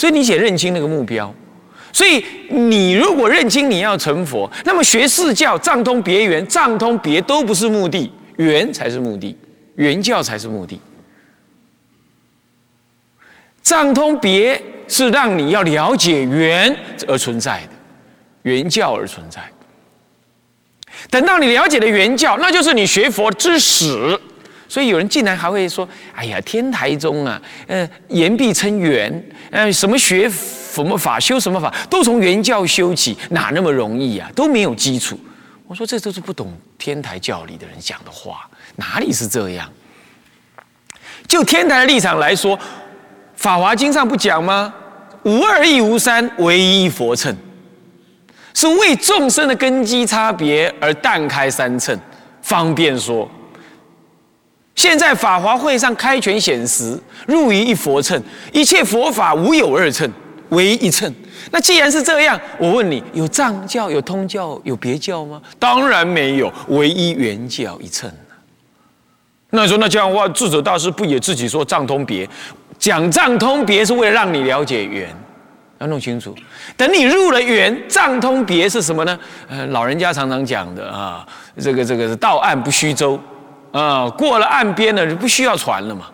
所以你写认清那个目标。所以你如果认清你要成佛，那么学四教藏通别圆，藏通别都不是目的，圆才是目的，圆教才是目的。藏通别是让你要了解圆而存在的，圆教而存在。等到你了解了圆教，那就是你学佛之始。所以有人竟然还会说：“哎呀，天台宗啊，呃，言必称圆，呃，什么学什么法，修什么法，都从圆教修起，哪那么容易啊？都没有基础。”我说：“这都是不懂天台教理的人讲的话，哪里是这样？就天台的立场来说，《法华经》上不讲吗？无二亦无三，唯一佛称，是为众生的根基差别而淡开三乘，方便说。”现在法华会上开权显实，入于一佛乘，一切佛法无有二乘，唯一乘。那既然是这样，我问你，有藏教、有通教、有别教吗？当然没有，唯一原教一乘。那你说，那这样的话，智者大师不也自己说藏通别？讲藏通别是为了让你了解缘，要弄清楚。等你入了缘，藏通别是什么呢？呃，老人家常常讲的啊，这个这个是到岸不须舟。啊，过了岸边了，你不需要船了嘛？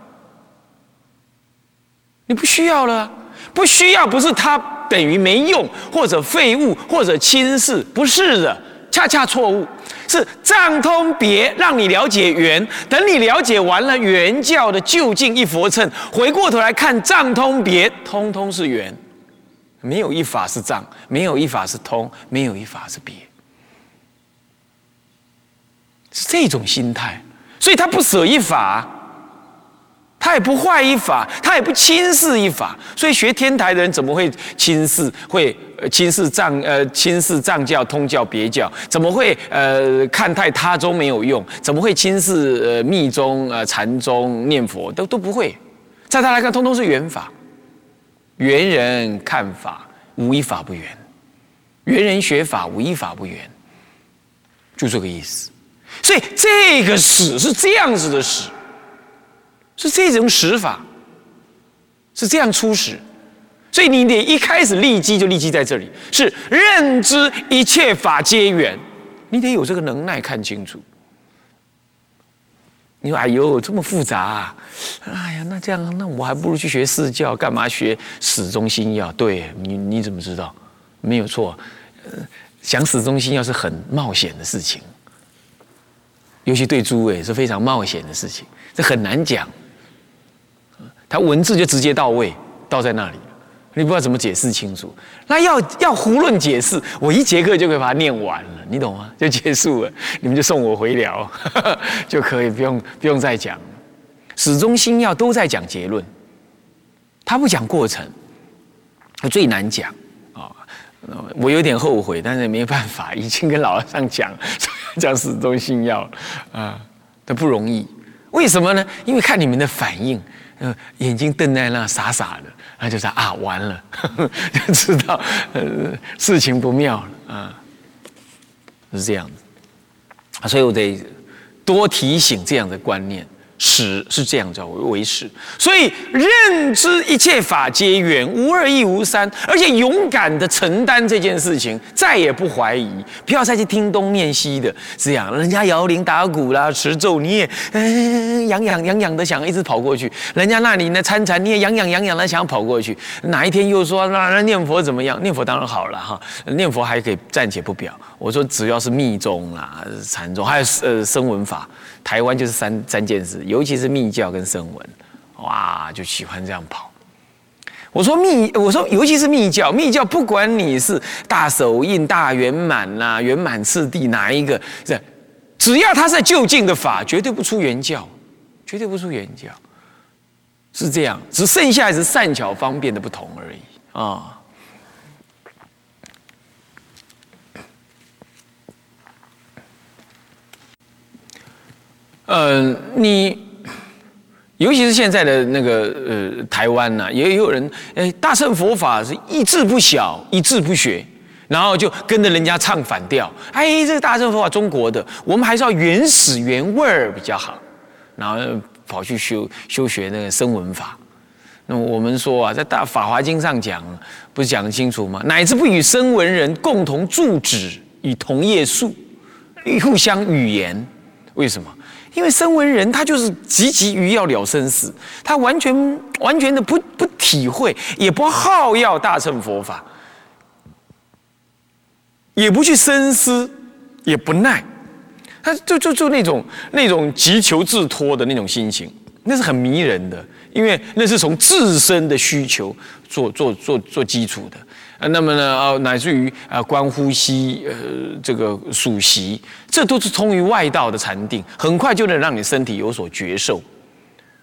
你不需要了，不需要不是它等于没用，或者废物，或者轻视，不是的，恰恰错误，是藏通别让你了解圆，等你了解完了圆教的究竟一佛乘，回过头来看藏通别，通通是圆，没有一法是藏，没有一法是通，没有一法是别，是这种心态。所以他不舍一法，他也不坏一法，他也不轻视一法。所以学天台的人怎么会轻视？会轻视藏呃轻视藏教、通教、别教？怎么会呃看太他宗没有用？怎么会轻视呃密宗、呃禅宗念佛？都都不会，在他来看，通通是缘法。缘人看法无一法不缘，缘人学法无一法不缘，就这个意思。所以这个史是这样子的史，是这种史法，是这样出史。所以你得一开始立基就立基在这里，是认知一切法皆缘，你得有这个能耐看清楚。你说：“哎呦，这么复杂！啊！哎呀，那这样，那我还不如去学四教，干嘛学始终心要？对你，你怎么知道？没有错，呃，想始终心要是很冒险的事情。”尤其对诸位是非常冒险的事情，这很难讲。他文字就直接到位，到在那里，你不知道怎么解释清楚。那要要胡乱解释，我一节课就可以把它念完了，你懂吗？就结束了，你们就送我回聊 就可以，不用不用再讲。始终心要都在讲结论，他不讲过程，他最难讲。我有点后悔，但是没办法，已经跟老和尚讲。讲始终信要啊，都不容易。为什么呢？因为看你们的反应，呃，眼睛瞪在那傻傻的，那就是啊，完了，就知道呃事情不妙了啊，是这样子。所以我得多提醒这样的观念。始是这样叫为始，所以认知一切法皆缘，无二亦无三，而且勇敢的承担这件事情，再也不怀疑，不要再去听东念西的，这样人家摇铃打鼓啦、持咒，你也嗯痒痒痒痒的想一直跑过去；人家那里呢参禅，你也痒痒痒痒的想跑过去。哪一天又说那那念佛怎么样？念佛当然好了哈，念佛还可以暂且不表。我说只要是密宗啦、禅宗，还有呃声闻法。台湾就是三三件事，尤其是密教跟声闻，哇，就喜欢这样跑。我说密，我说尤其是密教，密教不管你是大手印、大圆满呐、圆满次第哪一个，是只要他是就近的法，绝对不出原教，绝对不出原教，是这样，只剩下是善巧方便的不同而已啊。嗯，你尤其是现在的那个呃台湾呐，也有人哎，大乘佛法是一字不晓，一字不学，然后就跟着人家唱反调。哎，这个大乘佛法中国的，我们还是要原始原味儿比较好。然后跑去修修学那个声闻法，那我们说啊，在大《法华经》上讲，不是讲得清楚吗？乃至不与声闻人共同住止，与同业宿，互相语言。为什么？因为身为人他就是急急于要了生死，他完全完全的不不体会，也不好要大乘佛法，也不去深思，也不耐，他就就就那种那种急求自脱的那种心情，那是很迷人的。因为那是从自身的需求做做做做基础的，那么呢，呃，乃至于啊，观呼吸，呃，这个数息，这都是通于外道的禅定，很快就能让你身体有所觉受。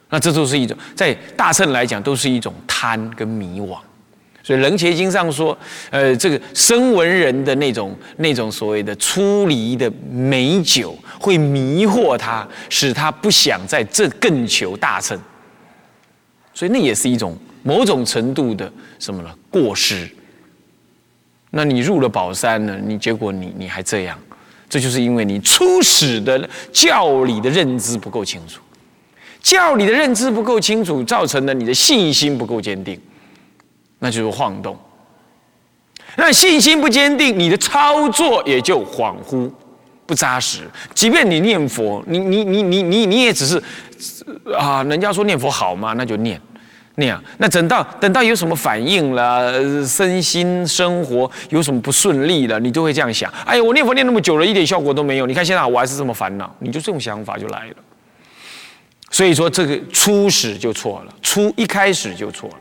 那这都是一种在大乘来讲，都是一种贪跟迷惘。所以《楞伽经》上说，呃，这个声闻人的那种那种所谓的出离的美酒，会迷惑他，使他不想在这更求大乘。所以那也是一种某种程度的什么呢？过失。那你入了宝山呢？你结果你你还这样，这就是因为你初始的教理的认知不够清楚，教理的认知不够清楚，造成了你的信心不够坚定，那就是晃动。那信心不坚定，你的操作也就恍惚不扎实。即便你念佛，你你你你你你也只是。啊，人家说念佛好吗？那就念，那样。那等到等到有什么反应了，身心生活有什么不顺利了，你就会这样想。哎呀，我念佛念那么久了，一点效果都没有。你看现在我还是这么烦恼，你就这种想法就来了。所以说这个初始就错了，初一开始就错了。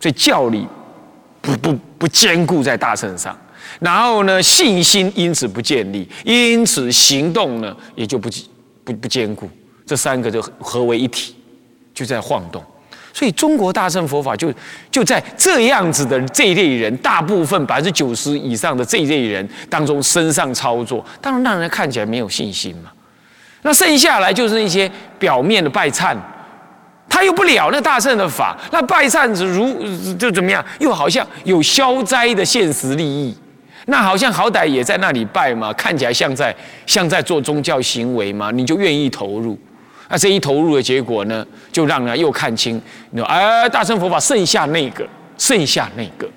所以教理不不不坚固在大乘上，然后呢信心因此不建立，因此行动呢也就不不不坚固。这三个就合为一体，就在晃动，所以中国大乘佛法就就在这样子的这一类人，大部分百分之九十以上的这一类人当中身上操作，当然让人看起来没有信心嘛。那剩下来就是那些表面的拜忏，他又不了那大乘的法，那拜忏子如就怎么样，又好像有消灾的现实利益。那好像好歹也在那里拜嘛，看起来像在像在做宗教行为嘛，你就愿意投入。那这一投入的结果呢，就让人又看清，你说，哎，大乘佛法剩下那个，剩下那个，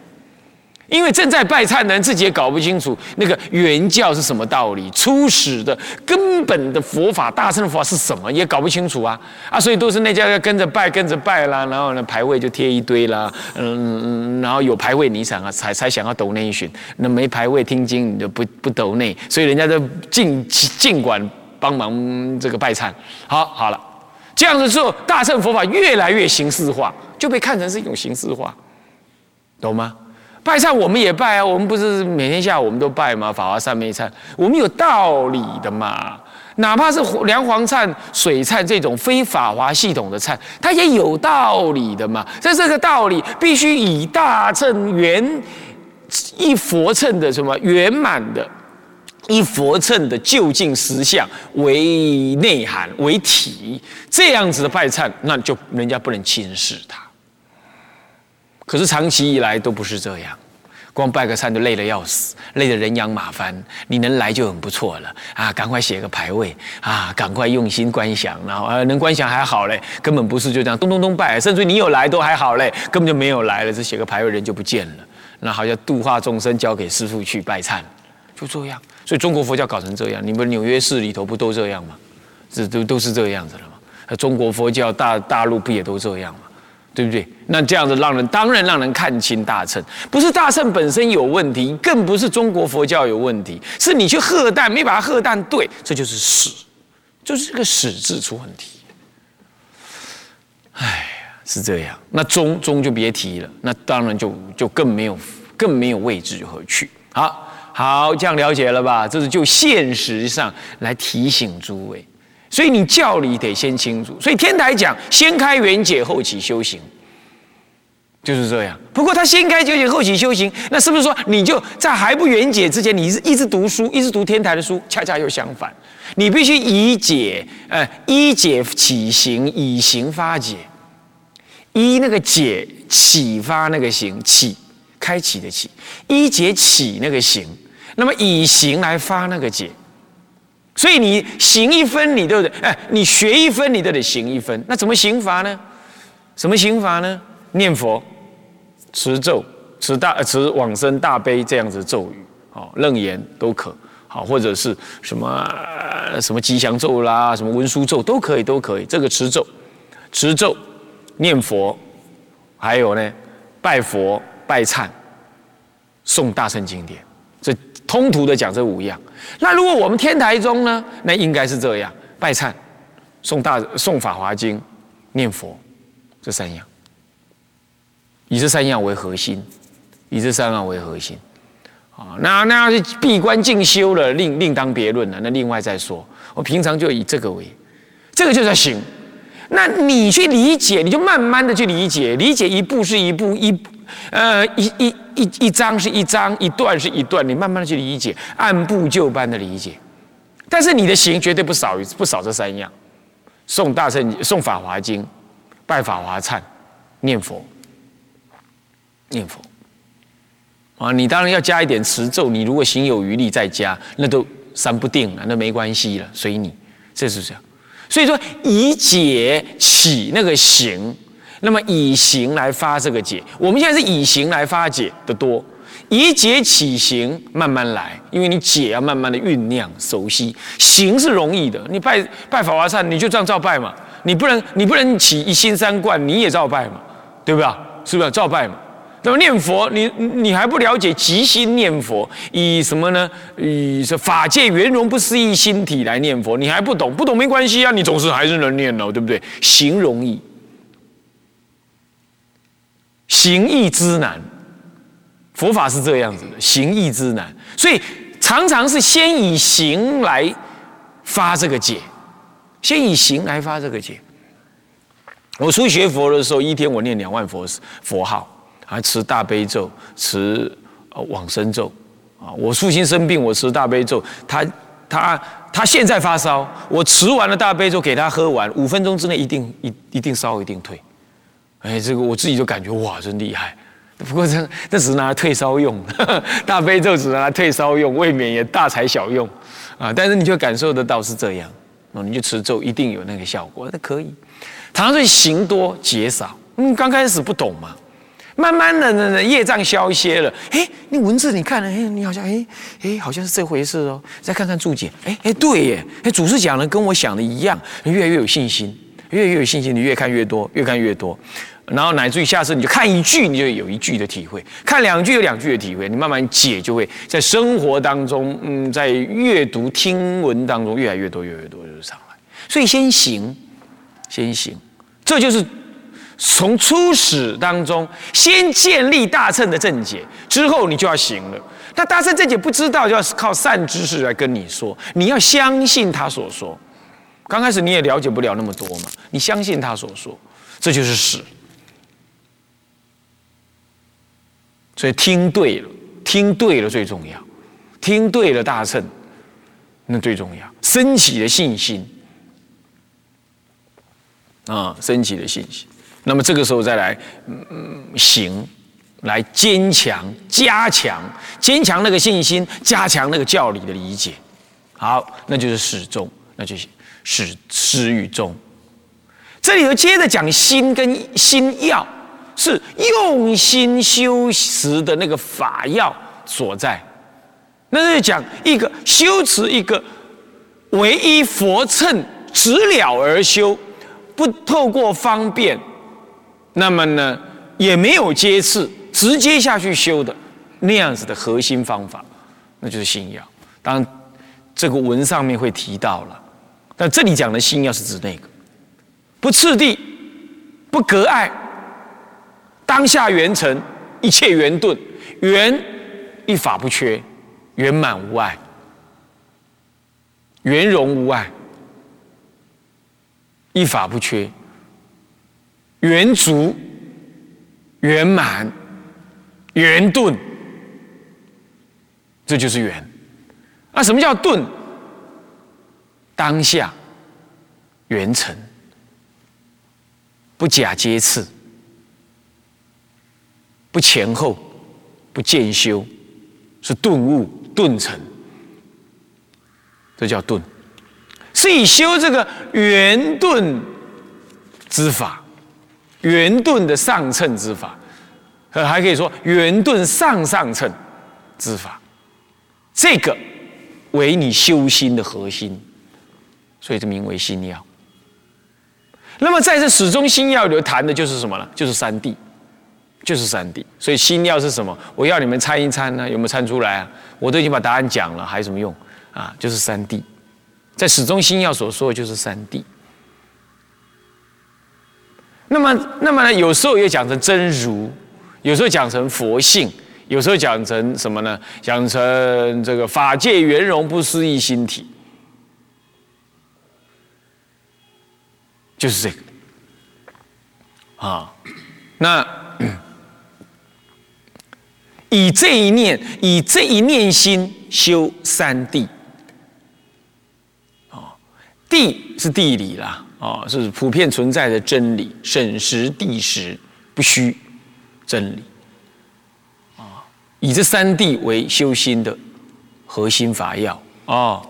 因为正在拜忏的人自己也搞不清楚那个原教是什么道理，初始的根本的佛法，大乘佛法是什么，也搞不清楚啊，啊，所以都是那家要跟着拜，跟着拜啦，然后呢牌位就贴一堆啦，嗯，然后有牌位你想啊，才才想要抖那一旬，那没牌位听经你就不不抖内，所以人家都尽尽管。帮忙这个拜忏，好好了，这样子之后，大乘佛法越来越形式化，就被看成是一种形式化，懂吗？拜忏我们也拜啊，我们不是每天下午我们都拜吗？法华三昧忏，我们有道理的嘛。哪怕是梁皇忏、水忏这种非法华系统的忏，它也有道理的嘛。在这个道理，必须以大乘圆一佛乘的什么圆满的。以佛乘的就近实相为内涵为体，这样子的拜忏，那就人家不能轻视他。可是长期以来都不是这样，光拜个忏就累得要死，累得人仰马翻。你能来就很不错了啊！赶快写个牌位啊！赶快用心观想，然后啊，能观想还好嘞，根本不是就这样咚咚咚拜，甚至你有来都还好嘞，根本就没有来了，只写个牌位人就不见了。那好像度化众生交给师父去拜忏，就这样。所以中国佛教搞成这样，你们纽约市里头不都这样吗？这都都是这样子了吗？那中国佛教大大陆不也都这样吗？对不对？那这样子让人当然让人看清大乘，不是大乘本身有问题，更不是中国佛教有问题，是你去喝淡没把它喝淡对，这就是始，就是这个始字出问题。哎，是这样，那中中就别提了，那当然就就更没有更没有位置何去。好。好，这样了解了吧？这是就现实上来提醒诸位，所以你教理得先清楚。所以天台讲先开圆解后起修行，就是这样。不过他先开圆解后起修行，那是不是说你就在还不圆解之前，你是一直读书，一直读天台的书？恰恰又相反，你必须以解，呃，一解起行，以行发解，一那个解启发那个行启，开启的启，一解起那个行。那么以行来发那个解，所以你行一分，你都得哎，你学一分，你都得行一分。那怎么行法呢？什么行法呢？念佛、持咒、持大、持往生大悲这样子咒语，哦，楞严都可，好，或者是什么什么吉祥咒啦，什么文殊咒都可以，都可以。这个持咒、持咒、念佛，还有呢，拜佛、拜忏、诵大圣经典，通途的讲这五样。那如果我们天台宗呢，那应该是这样：拜忏、诵大、诵法华经、念佛。这三样，以这三样为核心，以这三样为核心，啊，那那要是闭关进修了，另另当别论了，那另外再说。我平常就以这个为，这个就叫行。那你去理解，你就慢慢的去理解，理解一步是一步，一呃一一一一章是一章，一段是一段，你慢慢的去理解，按部就班的理解。但是你的行绝对不少于不少这三样，诵大圣诵法华经。拜法华忏，念佛，念佛，啊，你当然要加一点持咒。你如果行有余力再加，那都三不定了，那没关系了，随你。这是这样。所以说，以解起那个行，那么以行来发这个解。我们现在是以行来发解的多，以解起行，慢慢来，因为你解要慢慢的酝酿熟悉。行是容易的，你拜拜法华忏，你就这样照拜嘛。你不能，你不能起一心三观，你也照拜嘛，对不对？是不是照拜嘛？那么念佛，你你还不了解即心念佛，以什么呢？以这法界圆融不思议心体来念佛，你还不懂，不懂没关系啊，你总是还是能念哦，对不对？行容易，行易之难，佛法是这样子的，行易之难，所以常常是先以行来发这个解。先以行来发这个解。我初学佛的时候，一天我念两万佛佛号，还持大悲咒，持呃往生咒啊。我父亲生病，我持大悲咒。他他他现在发烧，我持完了大悲咒给他喝完，五分钟之内一定一一定烧一定退。哎，这个我自己就感觉哇，真厉害。不过这这只是拿来退烧用，大悲咒只拿来退烧用，未免也大材小用啊。但是你就感受得到是这样。你就持咒，一定有那个效果，那可以。常是行多节少，嗯，刚开始不懂嘛，慢慢的呢，业障消歇了，哎，那文字你看了，哎，你好像，哎，哎，好像是这回事哦。再看看注解，哎，哎，对耶，哎，祖师讲的跟我想的一样，越来越有信心，越来越有信心，你越看越多，越看越多。然后乃至于下次你就看一句，你就有一句的体会；看两句有两句的体会。你慢慢解，就会在生活当中，嗯，在阅读听闻当中越来越多，越来越多就上来。所以先行，先行，这就是从初始当中先建立大乘的正解，之后你就要行了。那大乘正解不知道，就要靠善知识来跟你说，你要相信他所说。刚开始你也了解不了那么多嘛，你相信他所说，这就是始。所以听对了，听对了最重要，听对了大乘，那最重要，升起的信心啊，升起的信心。那么这个时候再来嗯行，来坚强、加强、坚强那个信心，加强那个教理的理解。好，那就是始终，那就是始始与终。这里头接着讲心跟心要。是用心修持的那个法要所在，那是讲一个修持一个唯一佛乘直了而修，不透过方便，那么呢也没有接次，直接下去修的那样子的核心方法，那就是信要。当然这个文上面会提到了，但这里讲的信要是指那个不次第、不隔碍。当下圆成，一切圆顿，圆一法不缺，圆满无碍，圆融无碍，一法不缺，圆足，圆满，圆顿，这就是圆。那什么叫顿？当下圆成，不假接次。不前后，不渐修，是顿悟顿成，这叫顿。是以修这个圆顿之法，圆顿的上乘之法，呃，还可以说圆顿上上乘之法，这个为你修心的核心，所以这名为心要。那么在这始终心要里谈的就是什么呢？就是三谛，就是三谛。所以心要是什么？我要你们参一参呢？有没有参出来啊？我都已经把答案讲了，还有什么用啊？就是三谛，在始终心要所说的就是三谛。那么，那么呢？有时候也讲成真如，有时候讲成佛性，有时候讲成什么呢？讲成这个法界圆融不思议心体。就是这个啊，那以这一念，以这一念心修三谛啊，谛是地理啦，啊，是普遍存在的真理，审时地时不虚真理啊，以这三谛为修心的核心法要啊。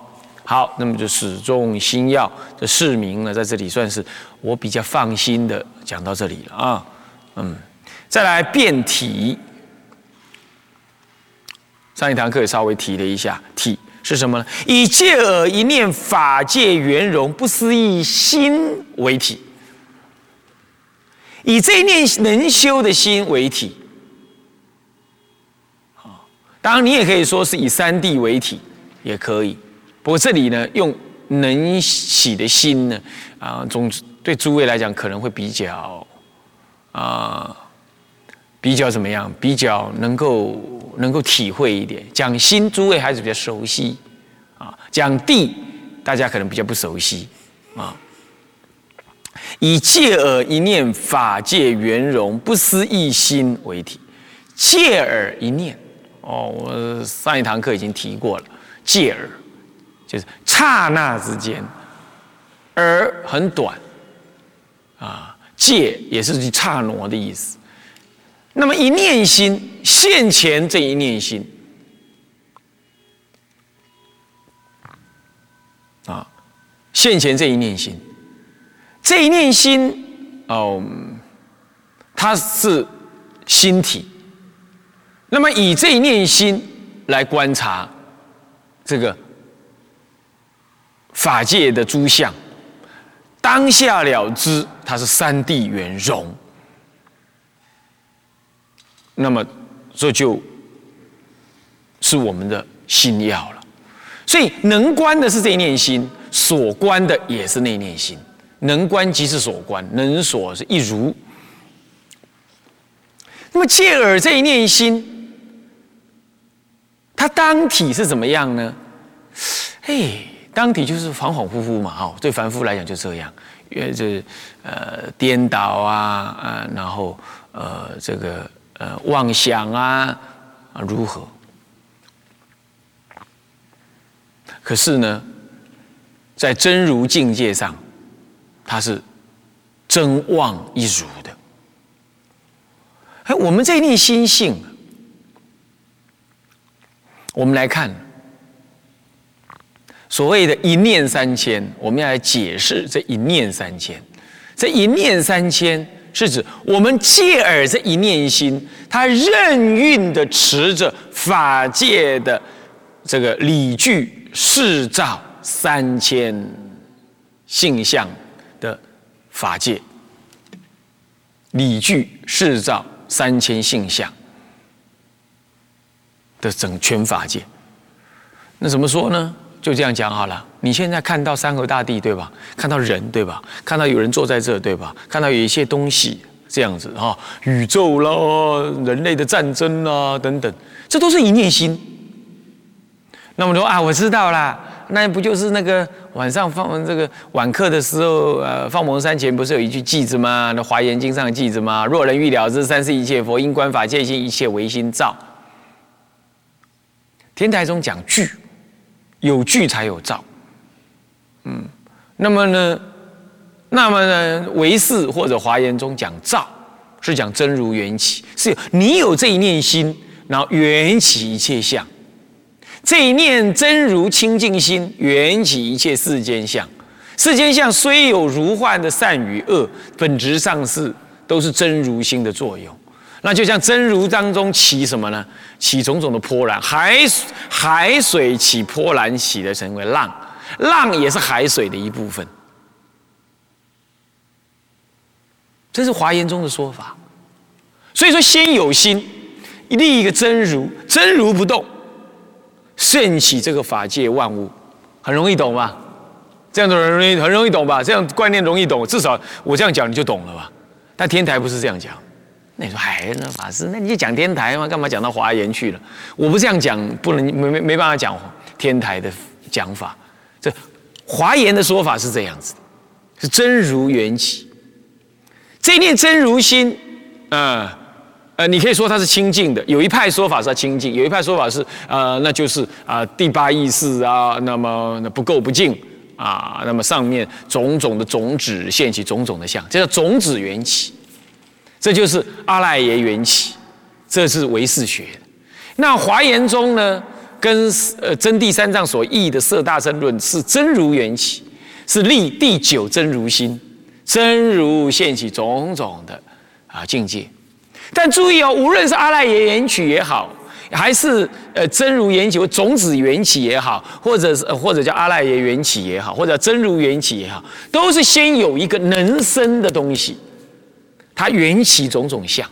好，那么就始终心要这市民呢，在这里算是我比较放心的讲到这里了啊。嗯，再来辩题，上一堂课也稍微提了一下，体是什么呢？以借耳一念法界圆融不思议心为体，以这一念能修的心为体。当然你也可以说是以三谛为体，也可以。不过这里呢，用能喜的心呢，啊，总之对诸位来讲可能会比较，啊，比较怎么样？比较能够能够体会一点。讲心，诸位还是比较熟悉，啊，讲地，大家可能比较不熟悉，啊。以借耳一念法界圆融不思一心为体，借耳一念，哦，我上一堂课已经提过了，借耳。就是刹那之间，而很短，啊，借也是刹那的意思。那么一念心现前这一念心，啊，现前这一念心，这一念心哦，它是心体。那么以这一念心来观察这个。法界的诸相，当下了知，它是三谛圆融。那么，这就是我们的心要了。所以，能观的是这一念心，所观的也是那念心。能观即是所观，能所是一如。那么，借耳这一念心，它当体是怎么样呢？嘿。当体就是恍恍惚惚嘛，哈，对凡夫来讲就这样，因为这呃颠倒啊啊，然后呃这个呃妄想啊啊如何？可是呢，在真如境界上，它是真妄一如的。哎，我们这一念心性，我们来看。所谓的一念三千，我们要来解释这一念三千。这一念三千是指我们借耳这一念心，它任运的持着法界的这个理具视照三千性相的法界，理具视照三千性相的整全法界。那怎么说呢？就这样讲好了。你现在看到山河大地，对吧？看到人，对吧？看到有人坐在这，对吧？看到有一些东西这样子哈，宇宙啦，人类的战争啦，等等，这都是一念心。那么说啊，我知道啦，那不就是那个晚上放这个晚课的时候，呃，放蒙山前不是有一句偈子吗？那华严经上的偈子吗？若人欲了知三世一切佛因观法界心，一切唯心造。天台中讲句。有聚才有造，嗯，那么呢，那么呢，唯识或者华严中讲造，是讲真如缘起，是你有这一念心，然后缘起一切相，这一念真如清净心，缘起一切世间相，世间相虽有如幻的善与恶，本质上是都是真如心的作用。那就像真如当中起什么呢？起种种的波澜，海海水起波澜，起的成为浪，浪也是海水的一部分。这是华严中的说法。所以说，先有心，立一个真如，真如不动，盛起这个法界万物，很容易懂吧？这样子很容易，很容易懂吧？这样观念容易懂，至少我这样讲你就懂了吧？但天台不是这样讲。那你说，哎，那法师，那你就讲天台嘛？干嘛讲到华严去了？我不这样讲，不能没没没办法讲天台的讲法。这华严的说法是这样子，是真如缘起，这念真如心，呃呃，你可以说它是清净的。有一派说法是清净，有一派说法是呃，那就是啊第八意识啊，那么那不够不净啊，那么上面种种的种子现起种种的相，这叫种子缘起。这就是阿赖耶缘起，这是唯识学。那华严中呢，跟呃真第三藏所译的色大乘论是真如缘起，是立第九真如心，真如现起种种的啊境界。但注意哦，无论是阿赖耶缘起也好，还是呃真如缘起种子缘起也好，或者是或者叫阿赖耶缘起也好，或者真如缘起也好，都是先有一个能生的东西。它缘起种种相，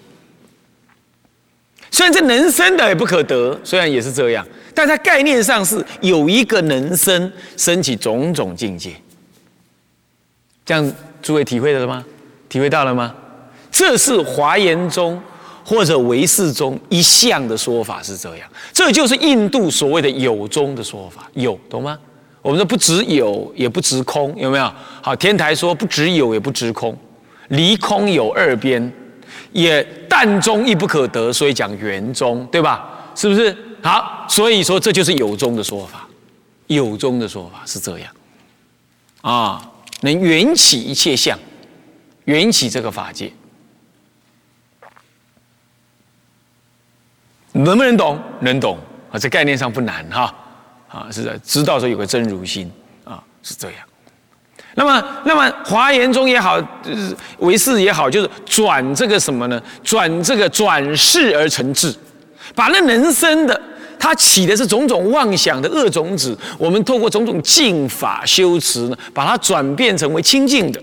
虽然这能生的也不可得，虽然也是这样，但它概念上是有一个能生，升起种种境界。这样诸位体会了吗？体会到了吗？这是华严中或者唯识中一项的说法是这样，这就是印度所谓的有中的说法，有懂吗？我们说不只有，也不直空，有没有？好，天台说不只有，也不直空。离空有二边，也但中亦不可得，所以讲圆中，对吧？是不是？好，所以说这就是有中的说法，有中的说法是这样，啊，能缘起一切相，缘起这个法界，能不能懂？能懂啊，这概念上不难哈，啊，是的，知道说有个真如心啊，是这样。那么，那么华严中也好，唯识也好，就是转这个什么呢？转这个转世而成智，把那能生的，它起的是种种妄想的恶种子，我们透过种种净法修持呢，把它转变成为清净的。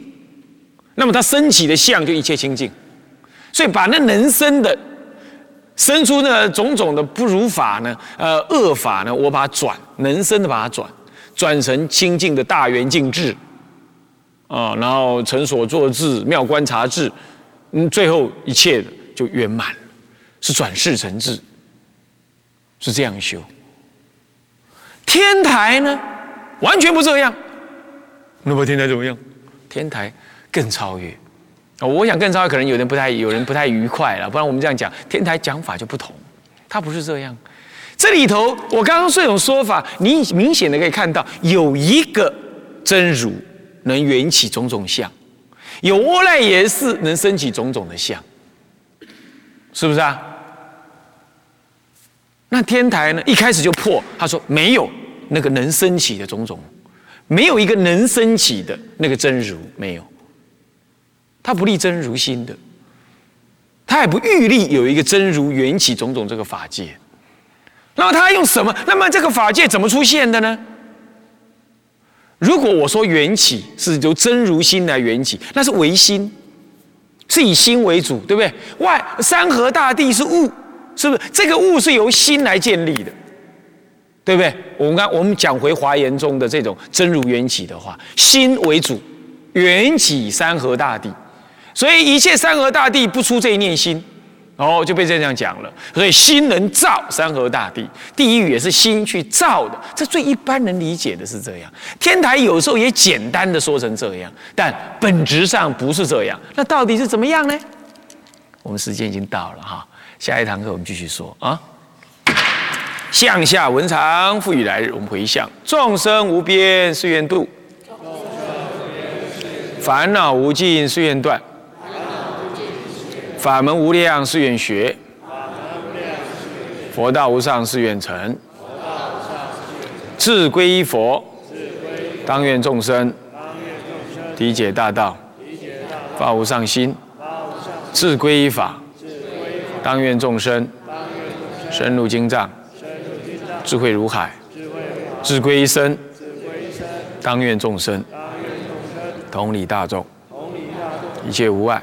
那么它升起的相就一切清净，所以把那能生的生出那种种的不如法呢，呃，恶法呢，我把它转能生的把它转转成清净的大圆净智。啊，然后成所作智、妙观察智，嗯，最后一切的就圆满了，是转世成智，是这样修。天台呢，完全不这样。那么天台怎么样？天台更超越。哦，我想更超越，可能有人不太有人不太愉快了。不然我们这样讲，天台讲法就不同，它不是这样。这里头我刚刚这种说法，你明显的可以看到有一个真如。能缘起种种相，有阿赖耶识能升起种种的相，是不是啊？那天台呢？一开始就破，他说没有那个能升起的种种，没有一个能升起的那个真如，没有。他不立真如心的，他也不欲立有一个真如缘起种种这个法界。那么他用什么？那么这个法界怎么出现的呢？如果我说缘起是由真如心来缘起，那是唯心，是以心为主，对不对？外山河大地是物，是不是？这个物是由心来建立的，对不对？我们刚我们讲回华严中的这种真如缘起的话，心为主，缘起山河大地，所以一切山河大地不出这一念心。哦，就被这样讲了。所以心能造山河大地，地狱也是心去造的。这最一般人理解的是这样。天台有时候也简单的说成这样，但本质上不是这样。那到底是怎么样呢？我们时间已经到了哈，下一堂课我们继续说啊。向下文长，赋予来日，我们回向众生无边誓愿度，烦恼无尽誓愿断。法门无量誓愿学，佛道无上誓愿成。志归依佛，当愿众生。理解大道，发无上心，自归依法，当愿众生。深入经藏，智慧如海，智归一生，当愿众生。同理大众，一切无碍，